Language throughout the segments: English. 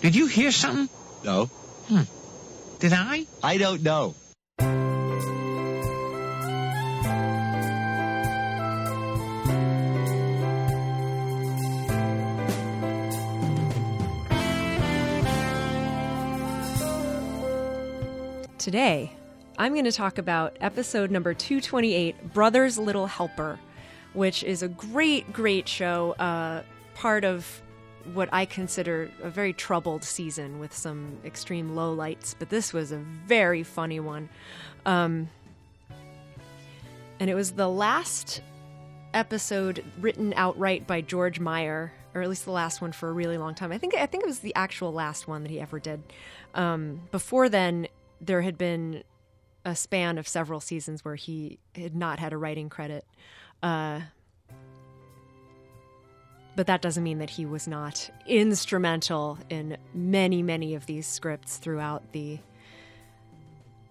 Did you hear something? No, hmm. Did I? I don't know. Today, I'm going to talk about episode number 228, Brothers Little Helper, which is a great, great show, uh, part of what I consider a very troubled season with some extreme lowlights, but this was a very funny one. Um, and it was the last episode written outright by George Meyer, or at least the last one for a really long time. I think I think it was the actual last one that he ever did. Um, before then, there had been a span of several seasons where he had not had a writing credit. Uh, but that doesn't mean that he was not instrumental in many, many of these scripts throughout the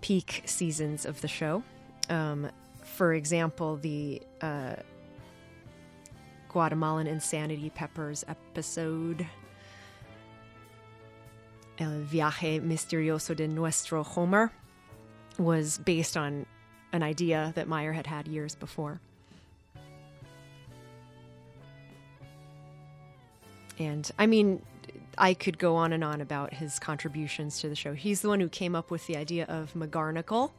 peak seasons of the show. Um, for example, the uh, Guatemalan Insanity Peppers episode El viaje misterioso de nuestro Homer was based on an idea that Meyer had had years before. And I mean, I could go on and on about his contributions to the show. He's the one who came up with the idea of McGarnagle.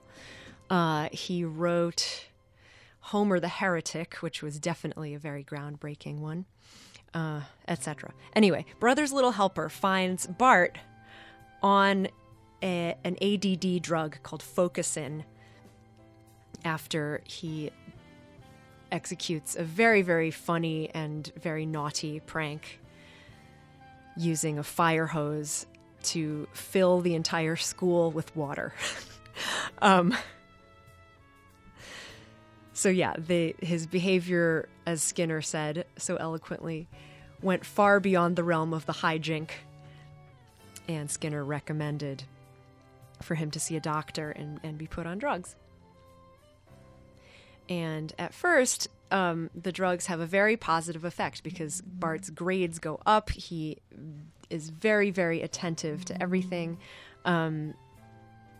Uh, he wrote Homer the Heretic, which was definitely a very groundbreaking one, uh, etc. Anyway, Brothers Little Helper finds Bart on a, an ADD drug called Focusyn after he executes a very, very funny and very naughty prank using a fire hose to fill the entire school with water. um, so yeah, the, his behavior, as Skinner said so eloquently, went far beyond the realm of the hijink and Skinner recommended for him to see a doctor and, and be put on drugs. And at first, um, the drugs have a very positive effect because Bart's grades go up. He is very, very attentive to everything. Um,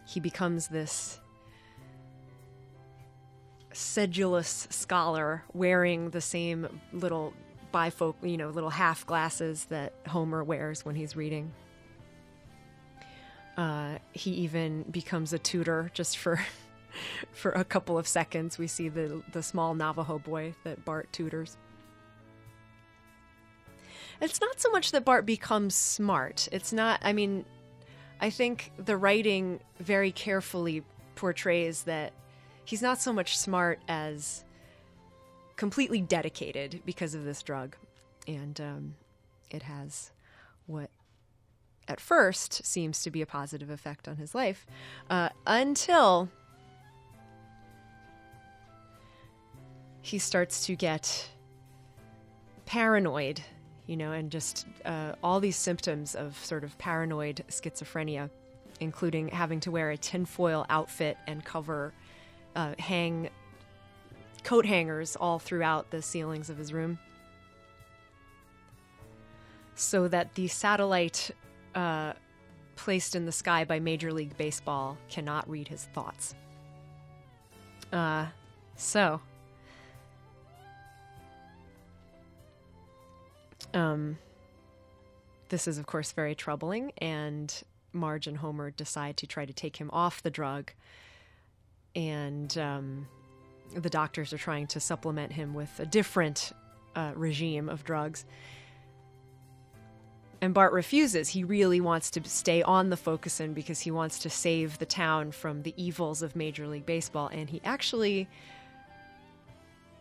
he becomes this sedulous scholar wearing the same little bifocal, you know, little half glasses that Homer wears when he's reading. Uh, he even becomes a tutor just for for a couple of seconds. We see the the small Navajo boy that Bart tutors. It's not so much that Bart becomes smart. It's not. I mean, I think the writing very carefully portrays that he's not so much smart as completely dedicated because of this drug, and um, it has what at first seems to be a positive effect on his life uh, until he starts to get paranoid, you know, and just uh, all these symptoms of sort of paranoid schizophrenia, including having to wear a tinfoil outfit and cover, uh, hang coat hangers all throughout the ceilings of his room. So that the satellite uh, placed in the sky by Major League Baseball cannot read his thoughts. Uh, so, um, this is of course very troubling, and Marge and Homer decide to try to take him off the drug, and um, the doctors are trying to supplement him with a different uh, regime of drugs. And Bart refuses. He really wants to stay on the Focusyn because he wants to save the town from the evils of Major League Baseball. And he actually,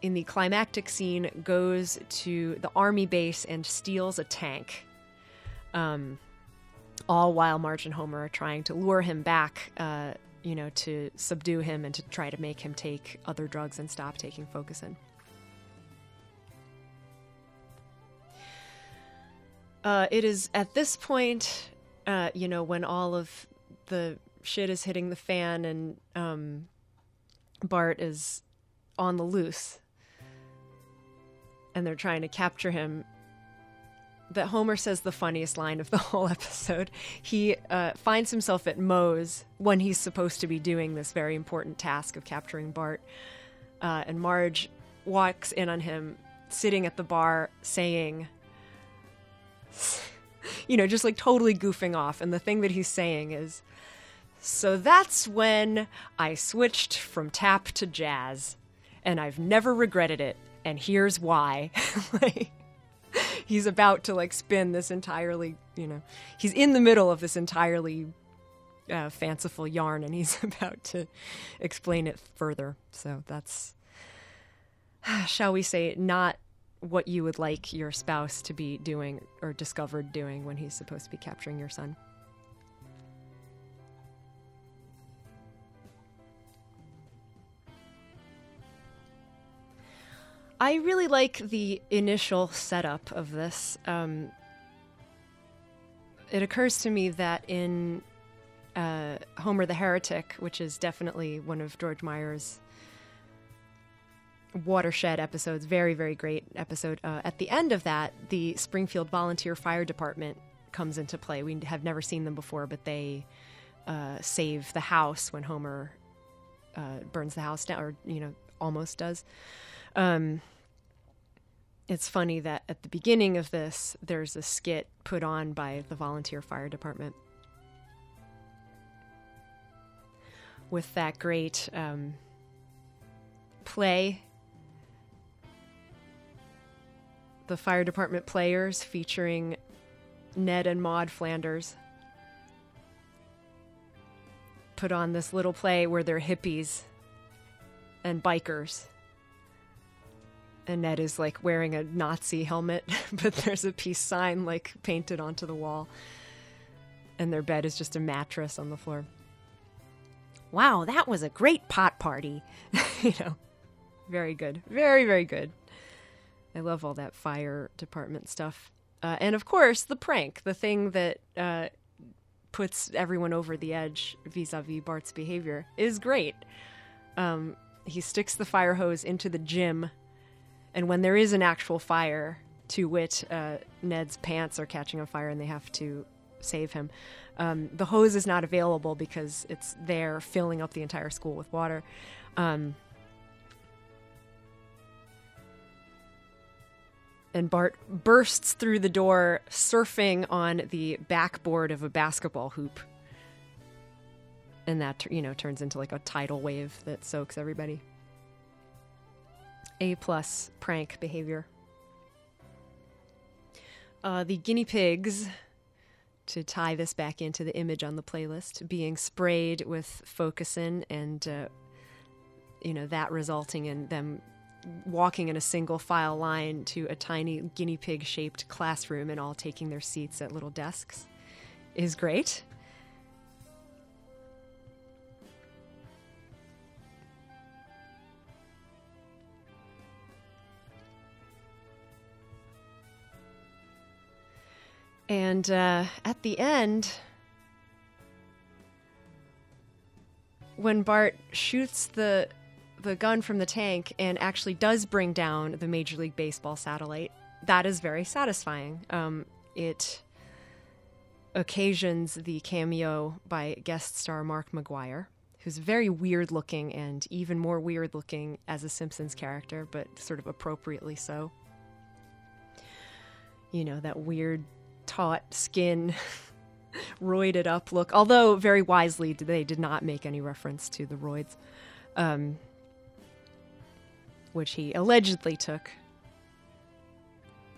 in the climactic scene, goes to the army base and steals a tank. Um, all while Marge and Homer are trying to lure him back, uh, you know, to subdue him and to try to make him take other drugs and stop taking Focusyn. Uh, it is at this point uh, you know, when all of the shit is hitting the fan and um, Bart is on the loose and they're trying to capture him. That Homer says the funniest line of the whole episode. He uh, finds himself at Moe's when he's supposed to be doing this very important task of capturing Bart. Uh, and Marge walks in on him sitting at the bar saying, you know, just like totally goofing off. And the thing that he's saying is, so that's when I switched from tap to jazz, and I've never regretted it. And here's why. like, he's about to like spin this entirely, you know, he's in the middle of this entirely uh, fanciful yarn, and he's about to explain it further. So that's, shall we say, not what you would like your spouse to be doing or discovered doing when he's supposed to be capturing your son. I really like the initial setup of this. Um, it occurs to me that in uh, Homer the Heretic, which is definitely one of George Meyer's watershed episodes, very, very great episode. Uh, at the end of that, the Springfield Volunteer Fire Department comes into play. We have never seen them before, but they uh, save the house when Homer uh, burns the house down, or, you know, almost does. Um, it's funny that at the beginning of this, there's a skit put on by the volunteer fire department with that great um, play. The fire department players featuring Ned and Maud Flanders put on this little play where they're hippies and bikers Ned is like wearing a Nazi helmet, but there's a peace sign like painted onto the wall. And their bed is just a mattress on the floor. Wow, that was a great pot party. you know, very good. Very, very good. I love all that fire department stuff. Uh, and of course, the prank, the thing that uh, puts everyone over the edge vis a vis Bart's behavior, is great. Um, he sticks the fire hose into the gym and when there is an actual fire, to wit, uh, Ned's pants are catching on fire and they have to save him. Um, the hose is not available because it's there filling up the entire school with water. Um, and Bart bursts through the door, surfing on the backboard of a basketball hoop. And that, you know, turns into like a tidal wave that soaks everybody. A plus prank behavior. Uh, the guinea pigs, to tie this back into the image on the playlist, being sprayed with Focusyn and, uh, you know, that resulting in them walking in a single file line to a tiny guinea pig shaped classroom and all taking their seats at little desks is great. And uh, at the end, when Bart shoots the the gun from the tank and actually does bring down the Major League Baseball satellite, that is very satisfying. Um, it occasions the cameo by guest star Mark McGwire, who's very weird looking and even more weird looking as a Simpsons character, but sort of appropriately so. You know, that weird taut skin, roided up look. Although very wisely, they did not make any reference to the roids, um, which he allegedly took.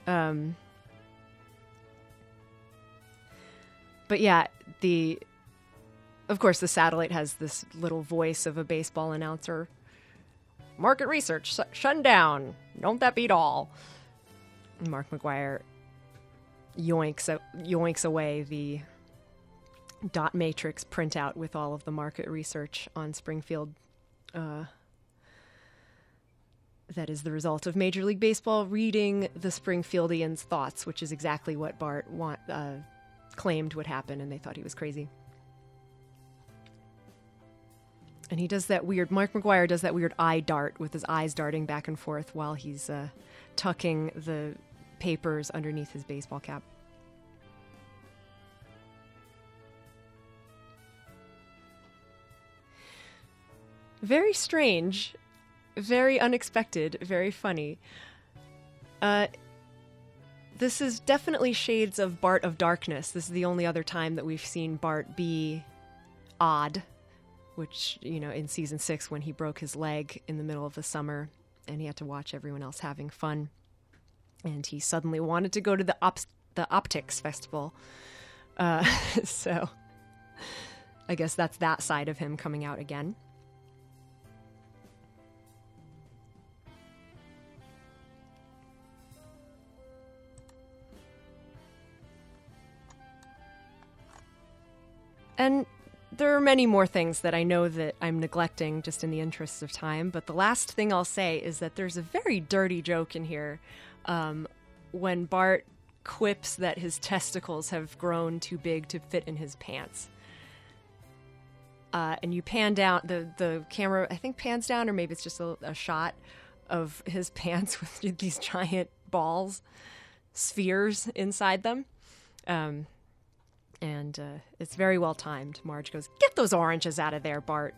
Um, but yeah, the of course the satellite has this little voice of a baseball announcer. Market research sh- shut down. Don't that beat all? Mark McGwire yoinks yoinks away the dot matrix printout with all of the market research on Springfield. Uh, that is the result of Major League Baseball reading the Springfieldians' thoughts, which is exactly what Bart want, uh, claimed would happen, and they thought he was crazy. And he does that weird. Mark McGwire does that weird eye dart with his eyes darting back and forth while he's uh, tucking the papers underneath his baseball cap. Very strange, very unexpected, very funny. Uh, this is definitely shades of Bart of Darkness. This is the only other time that we've seen Bart be odd, which, you know, in season six when he broke his leg in the middle of the summer and he had to watch everyone else having fun. And he suddenly wanted to go to the, op- the Optics Festival. Uh, so I guess that's that side of him coming out again. And there are many more things that I know that I'm neglecting just in the interests of time. But the last thing I'll say is that there's a very dirty joke in here um, when Bart quips that his testicles have grown too big to fit in his pants. Uh, and you pan down the the camera, I think pans down, or maybe it's just a, a shot of his pants with these giant balls, spheres inside them. Um, and uh, it's very well timed. Marge goes, Get those oranges out of there, Bart.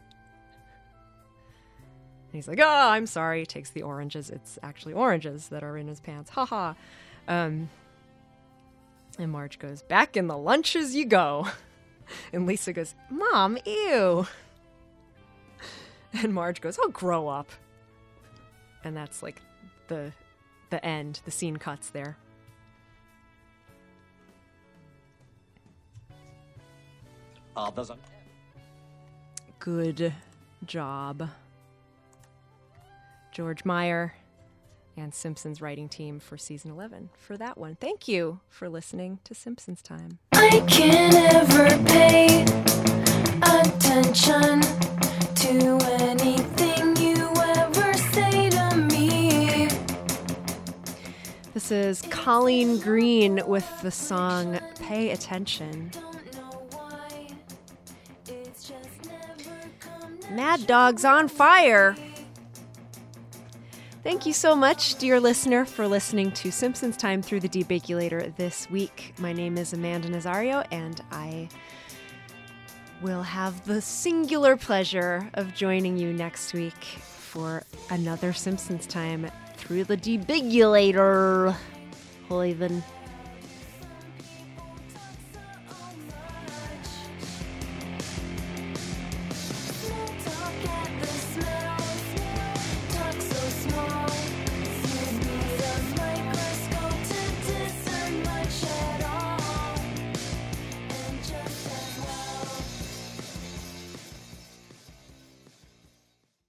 And he's like, Oh, I'm sorry. Takes the oranges. It's actually oranges that are in his pants. Ha ha. Um, and Marge goes, Back in the lunches you go. And Lisa goes, Mom, ew. And Marge goes, Oh, grow up. And that's like the the end. The scene cuts there. Good job. George Meyer and Simpsons writing team for season 11 for that one. Thank you for listening to Simpsons Time. I can't ever pay attention to anything you ever say to me. This is Colleen Green with the song Pay Attention. Don't know why. It's just never come Mad Dog's on fire. Thank you so much, dear listener, for listening to Simpsons Time through the Debaculator this week. My name is Amanda Nazario, and I will have the singular pleasure of joining you next week for another Simpsons Time through the Debaculator. Holy then.